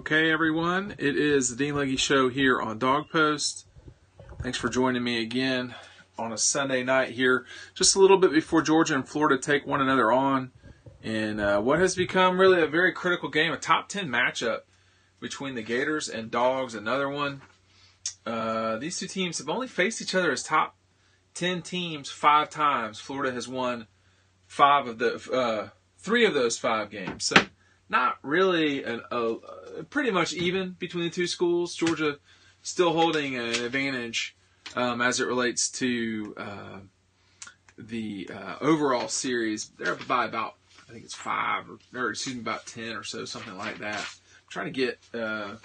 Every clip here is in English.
Okay, everyone, it is the Dean Legge Show here on Dawg Post. Thanks for joining me again on a Sunday night here, just a little bit before Georgia and Florida take one another on in uh, what has become really a very critical game, a top 10 matchup between the Gators and Dogs, another one. Uh, these two teams have only faced each other as top 10 teams five times. Florida has won five of the, uh, three of those five games. So, not really an, pretty much even between the two schools. Georgia still holding an advantage um, as it relates to uh, the uh, overall series. They're up by about I think it's five or, or excuse me about ten or so, something like that. I'm trying to get uh,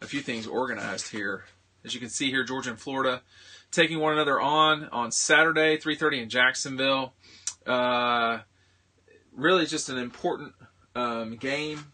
a few things organized here. As you can see here, Georgia and Florida taking one another on on Saturday, 3:30 in Jacksonville. Uh, really, just an important um, game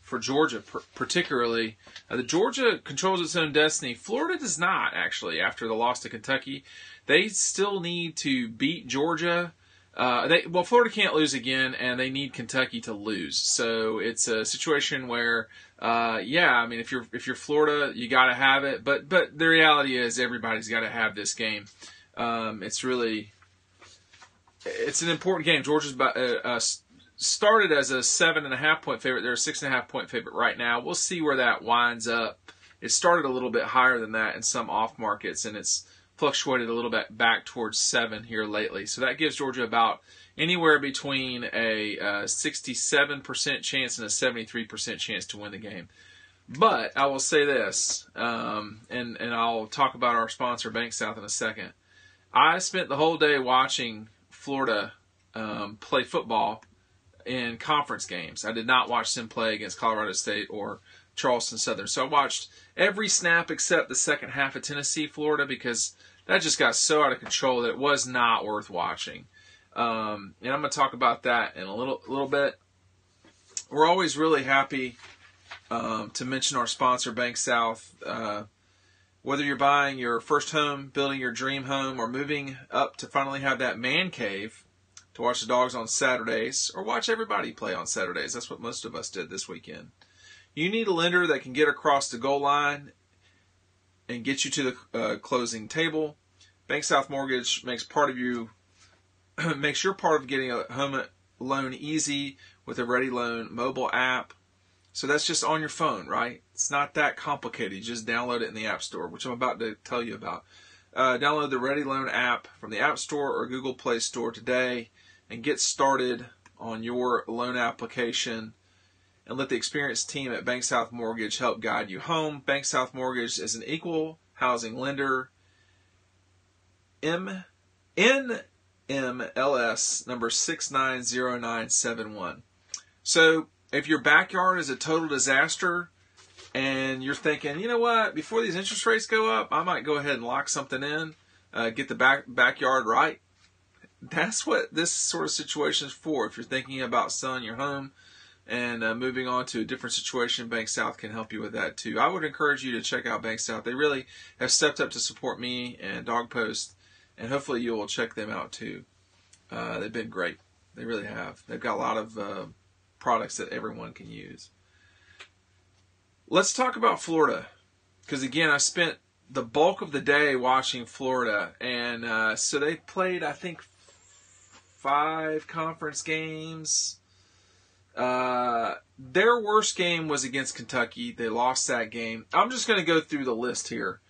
for Georgia, particularly. Uh, the Georgia controls its own destiny. Florida does not, actually, after the loss to Kentucky. They still need to beat Georgia. Uh, they, well, Florida can't lose again, and they need Kentucky to lose. So it's a situation where, uh, yeah, I mean, if you're if you're Florida, you got to have it. But but the reality is, everybody's got to have this game. Um, it's really it's an important game. Georgia's uh, uh started as a seven and a half point favorite. They're a six and a half point favorite right now. We'll see where that winds up. It started a little bit higher than that in some off markets, and it's fluctuated a little bit back towards seven here lately. So that gives Georgia about anywhere between a uh, 67% chance and a 73% chance to win the game. But I will say this, um, and and I'll talk about our sponsor Bank South in a second. I spent the whole day watching Florida um, play football in conference games. I did not watch them play against Colorado State or Charleston Southern. So I watched every snap except the second half of Tennessee Florida because that just got so out of control that it was not worth watching. Um, and I'm going to talk about that in a little little bit. We're always really happy um, to mention our sponsor, Bank South. Uh, whether you're buying your first home, building your dream home, or moving up to finally have that man cave to watch the dogs on Saturdays, or watch everybody play on Saturdays. That's what most of us did this weekend. You need a lender that can get across the goal line and get you to the uh, closing table. Bank South Mortgage makes part of you makes your part of getting a home loan easy with a Ready Loan mobile app. So that's just on your phone, right? It's not that complicated. You just download it in the App Store, which I'm about to tell you about. Uh, download the Ready Loan app from the App Store or Google Play Store today and get started on your loan application and let the experienced team at Bank South Mortgage help guide you home. Bank South Mortgage is an equal housing lender. M NMLS number 690971. So, if your backyard is a total disaster and you're thinking, you know what, before these interest rates go up, I might go ahead and lock something in, uh, get the back backyard right that's what this sort of situation is for. If you're thinking about selling your home and uh, moving on to a different situation, Bank South can help you with that too. I would encourage you to check out Bank South. They really have stepped up to support me and Dawg Post, and hopefully you will check them out too. Uh, they've been great. They really have. They've got a lot of uh, products that everyone can use. Let's talk about Florida, because again, I spent the bulk of the day watching Florida, and uh, so they played, I think, five conference games. Uh, their worst game was against Kentucky. They lost that game. I'm just going to go through the list here.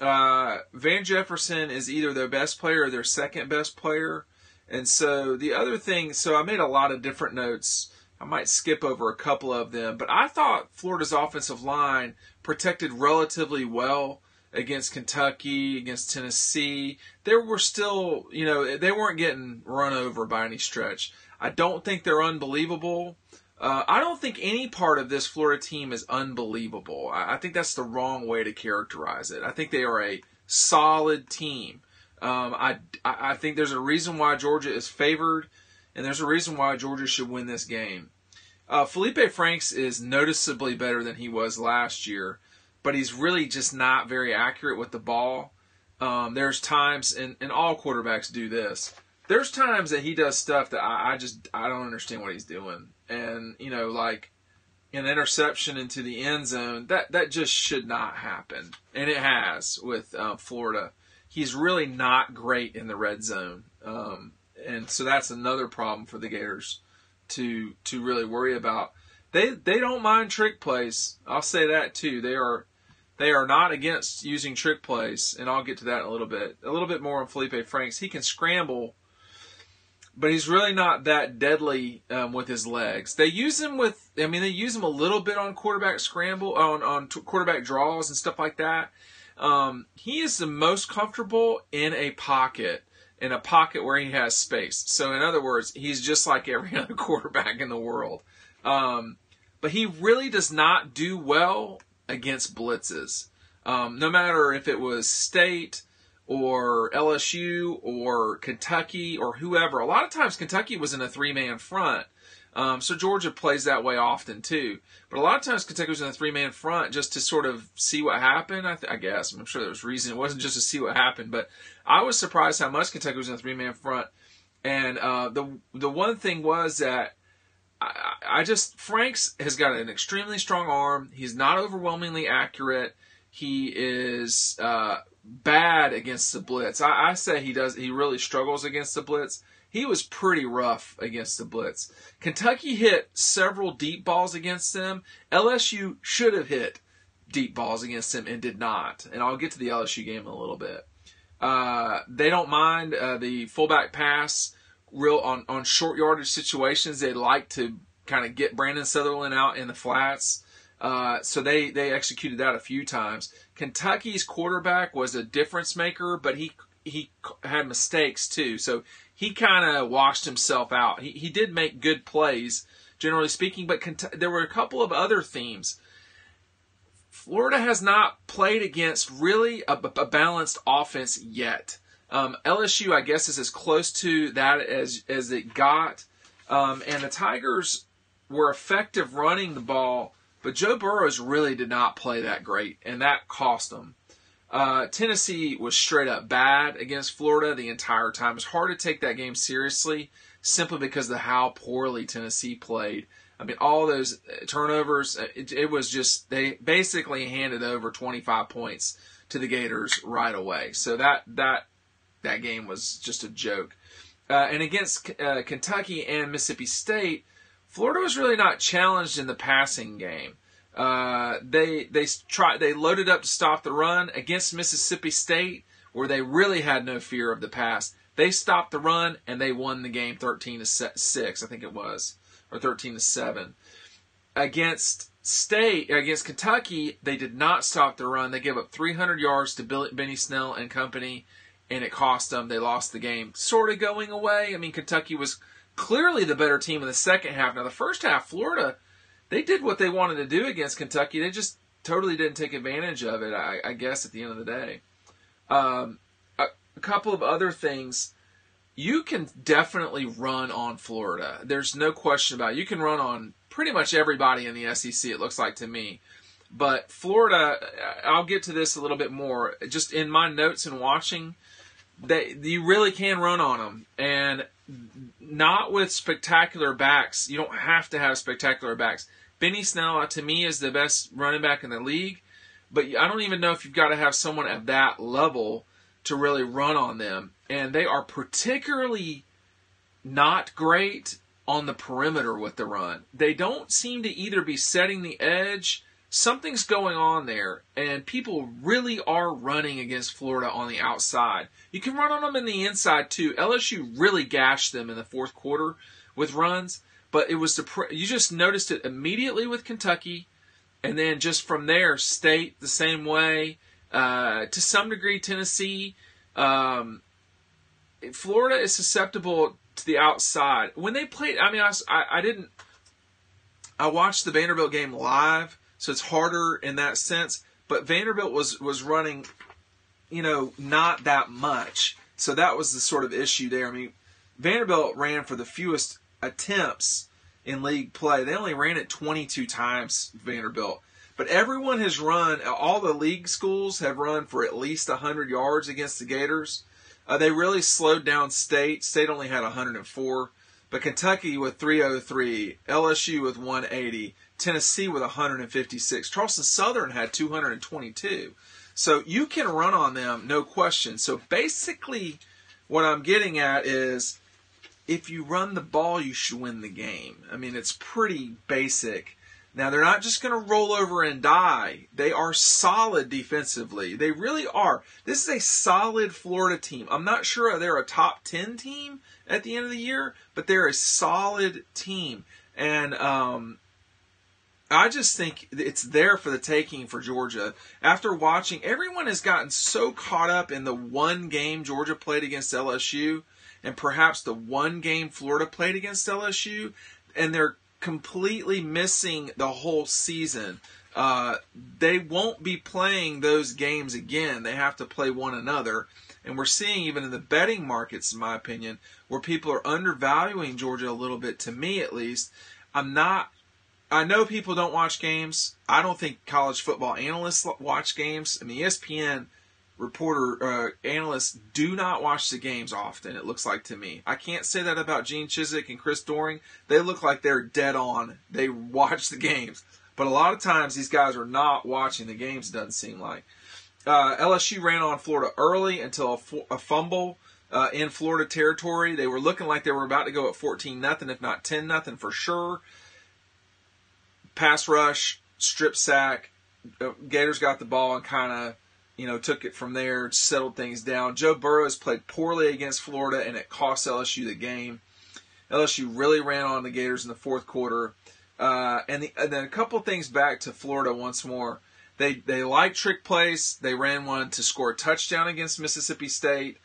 Uh, Van Jefferson is either their best player or their second best player. And so the other thing, so I made a lot of different notes. I might skip over a couple of them, but I thought Florida's offensive line protected relatively well against Kentucky, against Tennessee, there were still, you know, they weren't getting run over by any stretch. I don't think they're unbelievable. Uh, I don't think any part of this Florida team is unbelievable. I, I, think that's the wrong way to characterize it. I think they are a solid team. Um, I, I think there's a reason why Georgia is favored, and there's a reason why Georgia should win this game. Uh, Felipe Franks is noticeably better than he was last year but he's really just not very accurate with the ball. Um, there's times, and, and all quarterbacks do this. There's times that he does stuff that I, I just I don't understand what he's doing, and you know like an interception into the end zone. That that just should not happen, and it has with uh, Florida. He's really not great in the red zone, um, and so that's another problem for the Gators to to really worry about. They they don't mind trick plays. I'll say that too. They are they are not against using trick plays, and I'll get to that in a little bit. A little bit more on Felipe Franks. He can scramble but he's really not that deadly um, with his legs. They use him with, I mean, they use him a little bit on quarterback scramble, on on t- quarterback draws and stuff like that. Um, he is the most comfortable in a pocket, in a pocket where he has space. So, in other words, he's just like every other quarterback in the world. Um, but he really does not do well against blitzes. Um, no matter if it was state or LSU or Kentucky or whoever. A lot of times Kentucky was in a three man front. Um, so Georgia plays that way often too. But a lot of times Kentucky was in a three man front just to sort of see what happened. I, th- I, guess I'm sure there was reason. It wasn't just to see what happened, but I was surprised how much Kentucky was in a three man front. And uh, the the one thing was that I, I just Franks has got an extremely strong arm. He's not overwhelmingly accurate. He is uh, bad against the blitz. I, I say he does. He really struggles against the blitz. He was pretty rough against the blitz. Kentucky hit several deep balls against them. LSU should have hit deep balls against them and did not. And I'll get to the LSU game in a little bit. Uh, they don't mind uh, the fullback pass real on, on short yardage situations. They like to kind of get Brandon Sutherland out in the flats. Uh, so they, they executed that a few times. Kentucky's quarterback was a difference maker, but he he had mistakes too. So he kind of washed himself out. He he did make good plays, generally speaking, but there were a couple of other themes. Florida has not played against really a, a balanced offense yet. Um, LSU, I guess, is as close to that as as it got, um, and the Tigers were effective running the ball but Joe Burrows really did not play that great, and that cost them. Uh, Tennessee was straight up bad against Florida the entire time. It's hard to take that game seriously simply because of how poorly Tennessee played. I mean, all those uh, turnovers, uh, it, it was just, they basically handed over 25 points to the Gators right away. So that, that, that game was just a joke. Uh, and against uh, Kentucky and Mississippi State, Florida was really not challenged in the passing game. Uh, they they tried they loaded up to stop the run against Mississippi State, where they really had no fear of the pass. They stopped the run and they won the game 13 to six, I think it was, or 13 to seven. Against State against Kentucky, they did not stop the run. They gave up 300 yards to Billy, Benny Snell and company, and it cost them. They lost the game. Sort of going away. I mean, Kentucky was clearly the better team in the second half. Now, the first half, Florida, they did what they wanted to do against Kentucky. They just totally didn't take advantage of it, I, I guess, at the end of the day. Um, a, a couple of other things. You can definitely run on Florida. There's no question about it. You can run on pretty much everybody in the SEC, it looks like to me. But Florida, I'll get to this a little bit more. Just in my notes and watching, that you really can run on them, and not with spectacular backs. You don't have to have spectacular backs. Benny Snell, to me, is the best running back in the league, but I don't even know if you've got to have someone at that level to really run on them. And they are particularly not great on the perimeter with the run. They don't seem to either be setting the edge something's going on there, and people really are running against Florida on the outside. You can run on them in the inside too. LSU really gashed them in the fourth quarter with runs, but it was you just noticed it immediately with Kentucky, and then just from there, State the same way. Uh, to some degree, Tennessee. Um, Florida is susceptible to the outside. When they played, I mean, I, I didn't. I watched the Vanderbilt game live, so it's harder in that sense. But Vanderbilt was was running, you know, not that much. So that was the sort of issue there. I mean, Vanderbilt ran for the fewest attempts in league play. They only ran it 22 times, Vanderbilt. But everyone has run, all the league schools have run for at least 100 yards against the Gators. Uh, they really slowed down State. State only had 104. But Kentucky with 303, LSU with 180, Tennessee with 156. Charleston Southern had 222. So you can run on them, no question. So basically, what I'm getting at is if you run the ball, you should win the game. I mean, it's pretty basic. Now, they're not just going to roll over and die. They are solid defensively. They really are. This is a solid Florida team. I'm not sure they're a top 10 team at the end of the year, but they're a solid team. And um, I just think it's there for the taking for Georgia. After watching, everyone has gotten so caught up in the one game Georgia played against LSU and perhaps the one game Florida played against LSU, and they're completely missing the whole season. Uh, they won't be playing those games again. They have to play one another. And we're seeing even in the betting markets, in my opinion, where people are undervaluing Georgia a little bit, to me at least. I'm not, I know people don't watch games. I don't think college football analysts watch games. I mean, ESPN reporter uh, analysts do not watch the games often. It looks like to me. I can't say that about Gene Chizik and Chris Doering. They look like they're dead on. They watch the games, but a lot of times these guys are not watching the games. Doesn't seem like. Uh, LSU ran on Florida early until a, a fumble uh, in Florida territory. They were looking like they were about to go at 14 nothing, if not 10 nothing for sure. Pass rush, strip sack. Uh, Gators got the ball and kind of you know, took it from there, settled things down. Joe Burrows played poorly against Florida, and it cost LSU the game. LSU really ran on the Gators in the fourth quarter. Uh, and, the, and, then a couple things back to Florida once more. They they like trick plays. They ran one to score a touchdown against Mississippi State.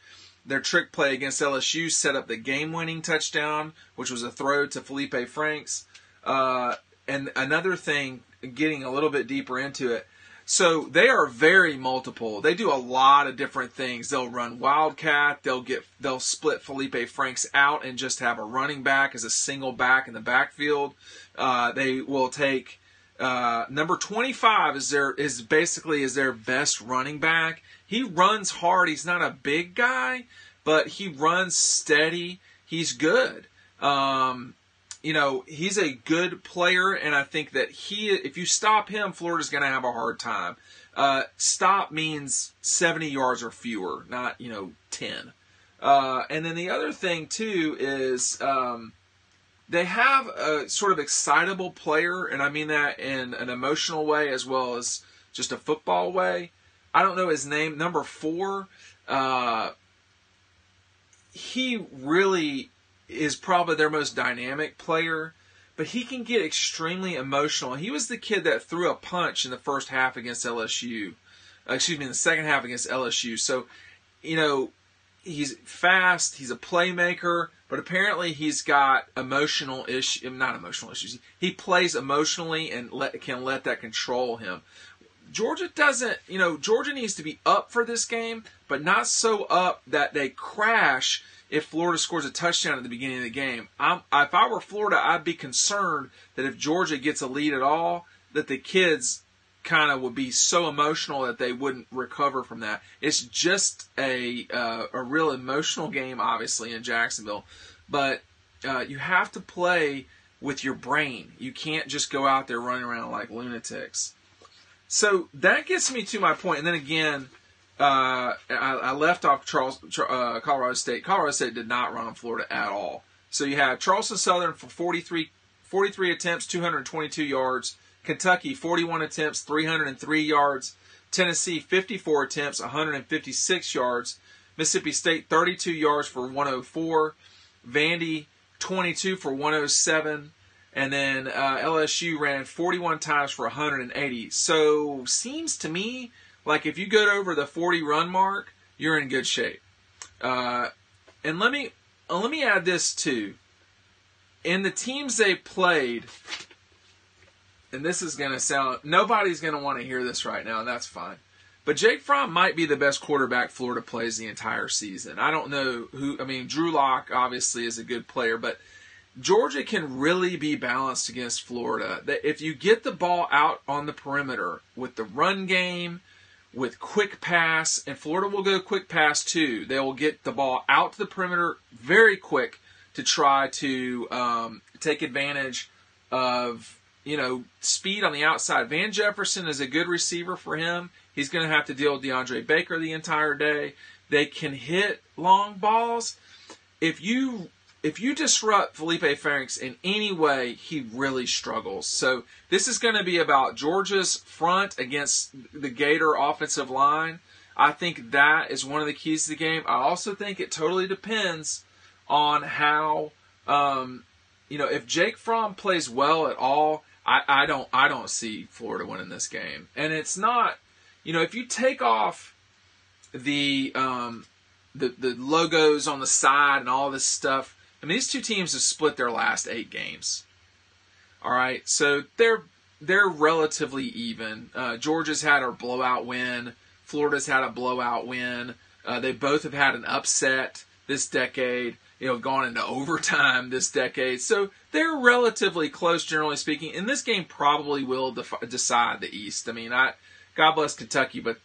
Their trick play against LSU set up the game-winning touchdown, which was a throw to Felipe Franks. Uh, and another thing, getting a little bit deeper into it, so they are very multiple. They do a lot of different things. They'll run wildcat. They'll get they'll split Felipe Franks out and just have a running back as a single back in the backfield. Uh, they will take uh, number 25 is their is basically is their best running back. He runs hard. He's not a big guy, but he runs steady. He's good. Um, you know, he's a good player, and I think that he, if you stop him, Florida's going to have a hard time. Uh, stop means 70 yards or fewer, not, you know, 10. Uh, and then the other thing, too, is um, they have a sort of excitable player, and I mean that in an emotional way as well as just a football way. I don't know his name, number four. Uh, he really is probably their most dynamic player, but he can get extremely emotional. He was the kid that threw a punch in the first half against LSU. Uh, excuse me, in the second half against LSU. So, you know, he's fast, he's a playmaker, but apparently he's got emotional issues, not emotional issues. He plays emotionally and let, can let that control him. Georgia doesn't, you know, Georgia needs to be up for this game, but not so up that they crash if Florida scores a touchdown at the beginning of the game. I'm, if I were Florida, I'd be concerned that if Georgia gets a lead at all, that the kids kind of would be so emotional that they wouldn't recover from that. It's just a uh, a real emotional game, obviously in Jacksonville, but uh, you have to play with your brain. You can't just go out there running around like lunatics. So that gets me to my point, and then again uh, I, I, left off Charles, uh, Colorado State. Colorado State did not run on Florida at all. So you have Charleston Southern for 43, 43 attempts, 222 yards. Kentucky, 41 attempts, 303 yards. Tennessee, 54 attempts, 156 yards. Mississippi State, 32 yards for 104. Vandy, 22 for 107. And then uh, LSU ran 41 times for 180. So seems to me like if you go over the 40 run mark, you're in good shape. Uh, and let me uh, let me add this too. In the teams they played, and this is going to sound nobody's going to want to hear this right now, and that's fine. But Jake Fromm might be the best quarterback Florida plays the entire season. I don't know who. I mean, Drew Lock obviously is a good player, but Georgia can really be balanced against Florida. That if you get the ball out on the perimeter with the run game, with quick pass, and Florida will go quick pass too. They will get the ball out to the perimeter very quick to try to um, take advantage of you know, speed on the outside. Van Jefferson is a good receiver for him. He's going to have to deal with DeAndre Baker the entire day. They can hit long balls. If you if you disrupt Felipe Franks in any way, he really struggles. So this is going to be about Georgia's front against the Gator offensive line. I think that is one of the keys to the game. I also think it totally depends on how, um, you know, if Jake Fromm plays well at all, I, I don't I don't see Florida winning this game. And it's not, you know, if you take off the um, the the logos on the side and all this stuff I mean, these two teams have split their last eight games. All right, so they're they're relatively even. Uh, Georgia's had a blowout win. Florida's had a blowout win. Uh, they both have had an upset this decade. You know, gone into overtime this decade. So they're relatively close, generally speaking. And this game probably will def- decide the East. I mean, I God bless Kentucky, but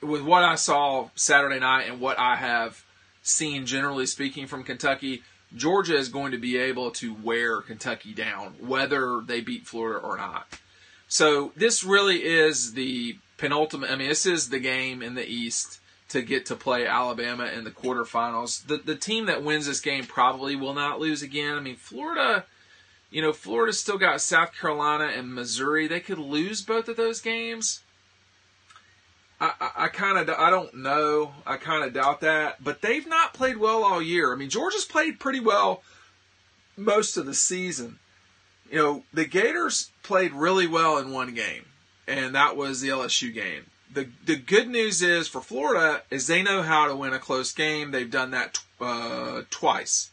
with what I saw Saturday night and what I have seen, generally speaking, from Kentucky, Georgia is going to be able to wear Kentucky down, whether they beat Florida or not. So this really is the penultimate. I mean, this is the game in the East to get to play Alabama in the quarterfinals. The the team that wins this game probably will not lose again. I mean, Florida, you know, Florida's still got South Carolina and Missouri. They could lose both of those games. I, I, kind of I don't know. I kind of doubt that, but they've not played well all year. I mean, Georgia's played pretty well most of the season. You know, the Gators played really well in one game, and that was the LSU game. the The good news is for Florida is they know how to win a close game. They've done that uh, twice,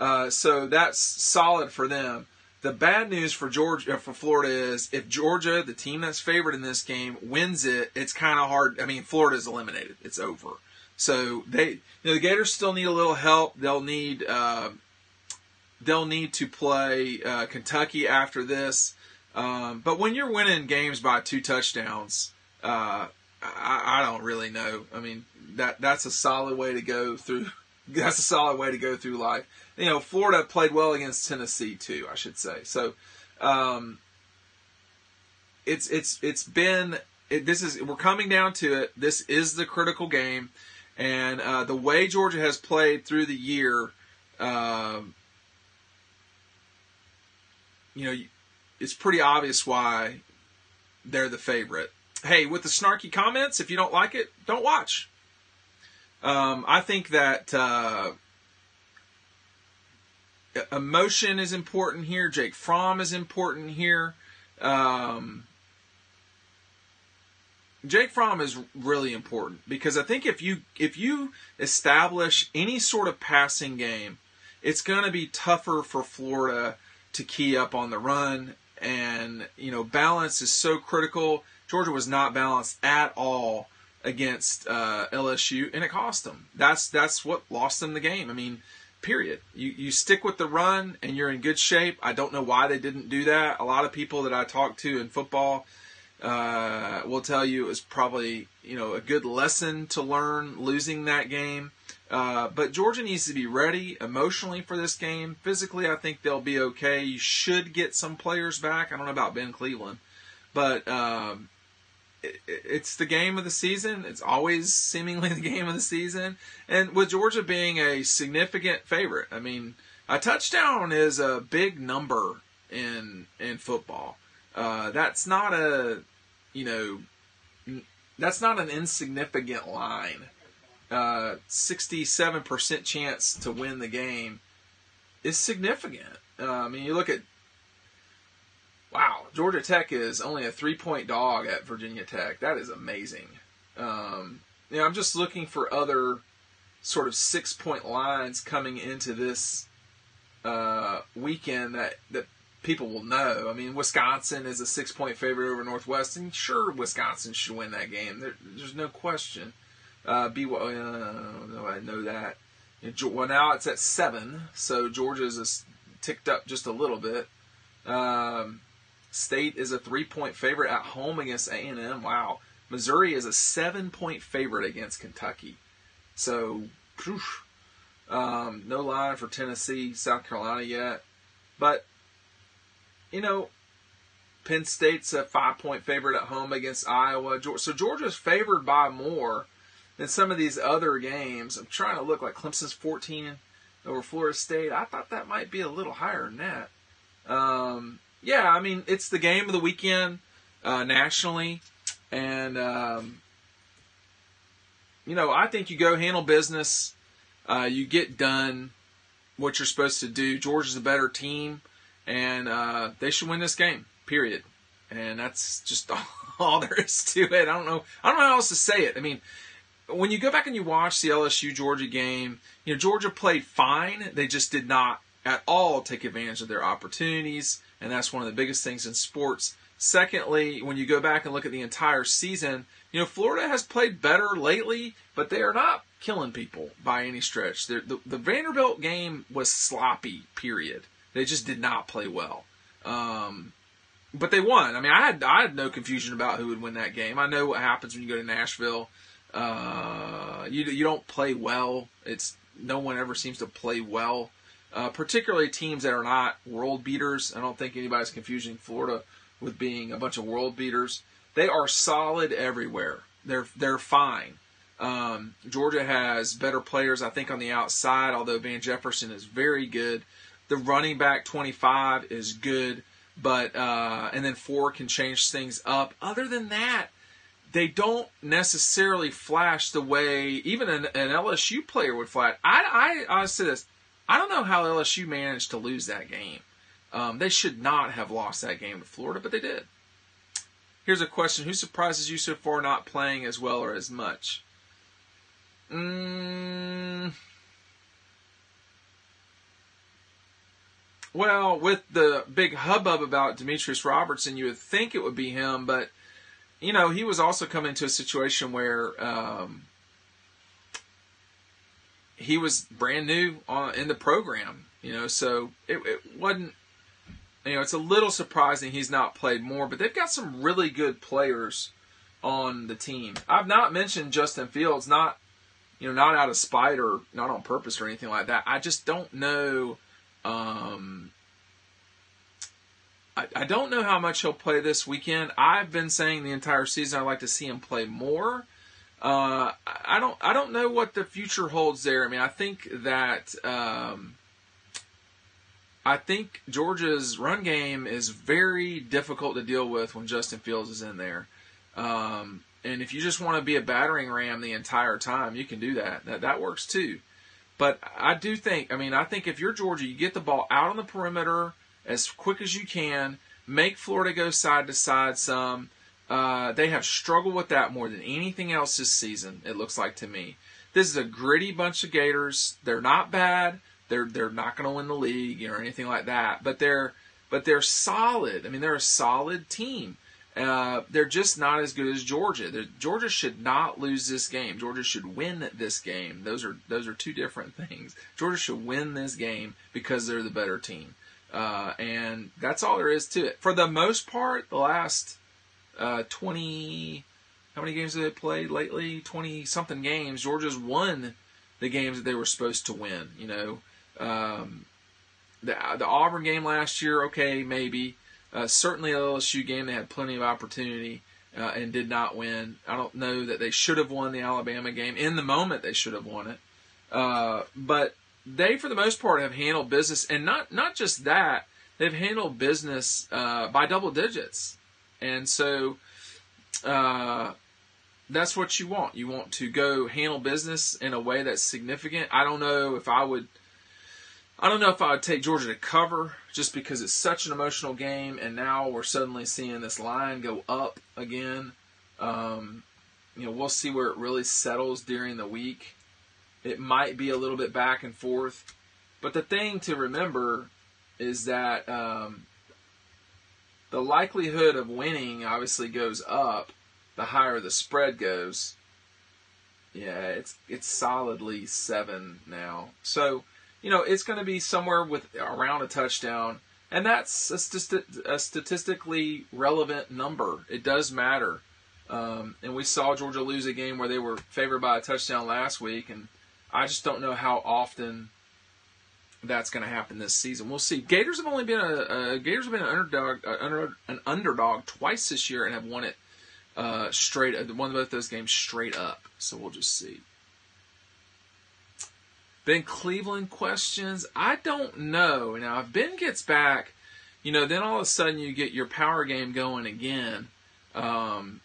uh, so that's solid for them. The bad news for Georgia, uh, for Florida is if Georgia, the team that's favored in this game, wins it, it's kind of hard. I mean, Florida's eliminated; it's over. So they, you know, the Gators still need a little help. They'll need, uh, they'll need to play uh, Kentucky after this. Um, but when you're winning games by two touchdowns, uh, I, I don't really know. I mean, that that's a solid way to go through. That's a solid way to go through life you know, Florida played well against Tennessee too, I should say. So, um, it's it's it's been it, this is we're coming down to it. This is the critical game, and uh, the way Georgia has played through the year, uh, you know, it's pretty obvious why they're the favorite. Hey, with the snarky comments, if you don't like it, don't watch. Um, I think that uh, emotion is important here. Jake Fromm is important here. Um, Jake Fromm is really important because I think if you if you establish any sort of passing game, it's going to be tougher for Florida to key up on the run, and you know balance is so critical. Georgia was not balanced at all against uh, LSU, and it cost them. That's that's what lost them the game. I mean, period. You you stick with the run and you're in good shape. I don't know why they didn't do that. A lot of people that I talk to in football uh, will tell you it was probably you know a good lesson to learn losing that game. Uh, but Georgia needs to be ready emotionally for this game. Physically, I think they'll be okay. You should get some players back. I don't know about Ben Cleveland, but um, it's the game of the season. It's always seemingly the game of the season. And with Georgia being a significant favorite, I mean, a touchdown is a big number in in football. Uh, that's not a, you know, that's not an insignificant line. Uh, 67% chance to win the game is significant. Uh, I mean, you look at Wow, Georgia Tech is only a three point dog at Virginia Tech. That is amazing. Um, you know, I'm just looking for other sort of six point lines coming into this uh, weekend that, that people will know. I mean, Wisconsin is a six point favorite over Northwestern. Sure, Wisconsin should win that game. There, there's no question. Uh, BYU, uh, I know that. Well, now it's at seven, so Georgia's ticked up just a little bit. Um, State is a three-point favorite at home against A&M. Wow. Missouri is a seven-point favorite against Kentucky. So, um, no line for Tennessee, South Carolina yet. But, you know, Penn State's a five point favorite at home against Iowa. So Georgia's favored by more than some of these other games. I'm trying to look like Clemson's 14 over Florida State. I thought that might be a little higher than that. Um, yeah, I mean, it's the game of the weekend uh, nationally. And, um, you know, I think you go handle business, uh, you get done what you're supposed to do. Georgia's a better team, and uh, they should win this game, period. And that's just all, all there is to it. I don't know. I don't know how else to say it. I mean, when you go back and you watch the LSU Georgia game, you know Georgia played fine. They just did not at all take advantage of their opportunities, and that's one of the biggest things in sports. Secondly, when you go back and look at the entire season, you know Florida has played better lately, but they are not killing people by any stretch. The, the, Vanderbilt game was sloppy. Period. They just did not play well. Um, but they won. I mean, I had I had no confusion about who would win that game. I know what happens when you go to Nashville. Uh, you you don't play well. It's no one ever seems to play well, uh, particularly teams that are not world beaters. I don't think anybody's confusing Florida with being a bunch of world beaters. They are solid everywhere. They're they're fine. Um, Georgia has better players, I think, on the outside. Although Van Jefferson is very good, the running back 25 is good, but uh, and then four can change things up. Other than that, they don't necessarily flash the way even an, an LSU player would flash. I, I, I say this. I don't know how LSU managed to lose that game. Um, they should not have lost that game to Florida, but they did. Here's a question: Who surprises you so far not playing as well or as much? Mm, well, with the big hubbub about Demetrius Robertson, you would think it would be him, but you know, he was also coming into a situation where um, he was brand new on, in the program. You know, so it, it wasn't. You know, it's a little surprising he's not played more, but they've got some really good players on the team. I've not mentioned Justin Fields, not you know, not out of spite or not on purpose or anything like that. I just don't know um, I, I don't know how much he'll play this weekend. I've been saying the entire season I'd like to see him play more. Uh, I don't I don't know what the future holds there. I mean, I think that um, I think Georgia's run game is very difficult to deal with when Justin Fields is in there. Um, and if you just want to be a battering ram the entire time, you can do that. That that works too. But I do think, I mean, I think if you're Georgia, you get the ball out on the perimeter as quick as you can. Make Florida go side to side some. Uh, they have struggled with that more than anything else this season. It looks like to me. This is a gritty bunch of Gators. They're not bad. They're they're not going to win the league or anything like that. But they're but they're solid. I mean, they're a solid team. Uh, they're just not as good as Georgia. They're, Georgia should not lose this game. Georgia should win this game. Those are those are two different things. Georgia should win this game because they're the better team. Uh, and that's all there is to it. For the most part, the last uh, 20, how many games have they played lately? 20 something games. Georgia's won the games that they were supposed to win. You know, um, the, the Auburn game last year, okay, maybe. Uh, certainly the LSU game, they had plenty of opportunity uh, and did not win. I don't know that they should have won the Alabama game. In the moment, they should have won it. Uh, but they, for the most part, have handled business, and not not just that, they've handled business uh, by double digits, and so uh, that's what you want. You want to go handle business in a way that's significant. I don't know if I would. I don't know if I would take Georgia to cover just because it's such an emotional game, and now we're suddenly seeing this line go up again. Um, you know, we'll see where it really settles during the week. It might be a little bit back and forth. But the thing to remember is that um, the likelihood of winning obviously goes up the higher the spread goes. Yeah, it's it's solidly seven now. So you know it's going to be somewhere with around a touchdown, and that's a, st- a statistically relevant number. It does matter. Um, and we saw Georgia lose a game where they were favored by a touchdown last week, and I just don't know how often that's going to happen this season. We'll see. Gators have only been a, a Gators have been an underdog, under, an underdog twice this year and have won it uh, straight. Uh, won both those games straight up. So we'll just see. Ben Cleveland questions. I don't know. Now, if Ben gets back, you know, then all of a sudden you get your power game going again. Um,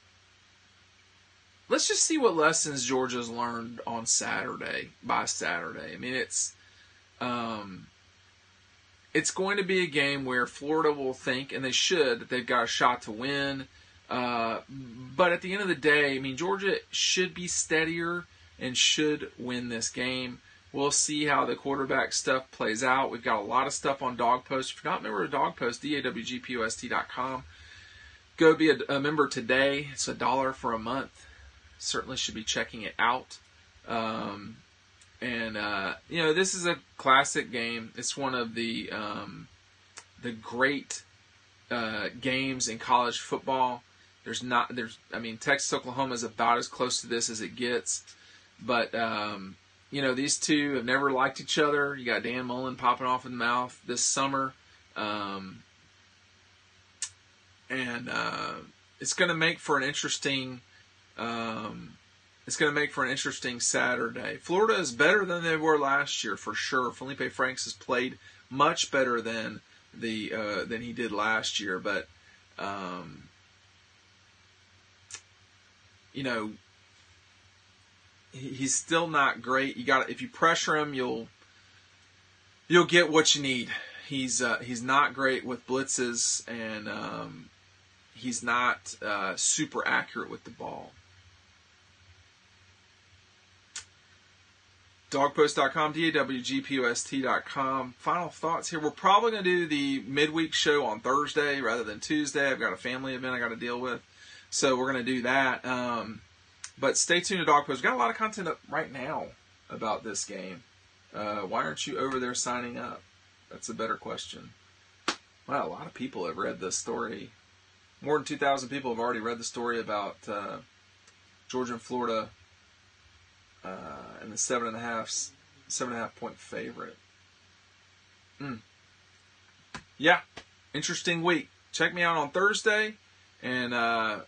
let's just see what lessons Georgia's learned on Saturday by Saturday. I mean, it's um, it's going to be a game where Florida will think, and they should, that they've got a shot to win. Uh, but at the end of the day, I mean, Georgia should be steadier and should win this game. We'll see how the quarterback stuff plays out. We've got a lot of stuff on Dawg Post. If you're not a member of Dawg Post, dawgpost.com. Go be a, a member today. It's a dollar for a month. Certainly should be checking it out. Um, and uh, you know, this is a classic game. It's one of the um, the great uh, games in college football. There's not there's I mean Texas Oklahoma is about as close to this as it gets, but um, you know these two have never liked each other. You got Dan Mullen popping off in the mouth this summer, um, and uh, it's going to make for an interesting um, it's going to make for an interesting Saturday. Florida is better than they were last year for sure. Felipe Franks has played much better than the uh, than he did last year, but um, you know he's still not great. You got if you pressure him, you'll you'll get what you need. He's uh, he's not great with blitzes, and um, he's not uh, super accurate with the ball. dawgpost.com, D-A-W-G-P-O-S-T.com. Final thoughts here. We're probably going to do the midweek show on Thursday rather than Tuesday. I've got a family event I got to deal with. So we're going to do that. Um, but stay tuned to Dawg Post. We've got a lot of content up right now about this game. Uh, why aren't you over there signing up? That's a better question. Wow, a lot of people have read this story. More than 2,000 people have already read the story about uh, Georgia and Florida uh, and the seven and a half, seven and a half point favorite. Mm. Yeah, interesting week. Check me out on Thursday, and uh,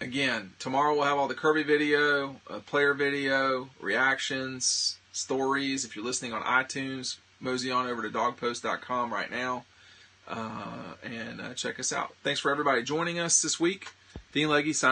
again tomorrow we'll have all the Kirby video, uh, player video, reactions, stories. If you're listening on iTunes, mosey on over to dawgpost.com right now. Uh, and uh, check us out. Thanks for everybody joining us this week. Dean Legge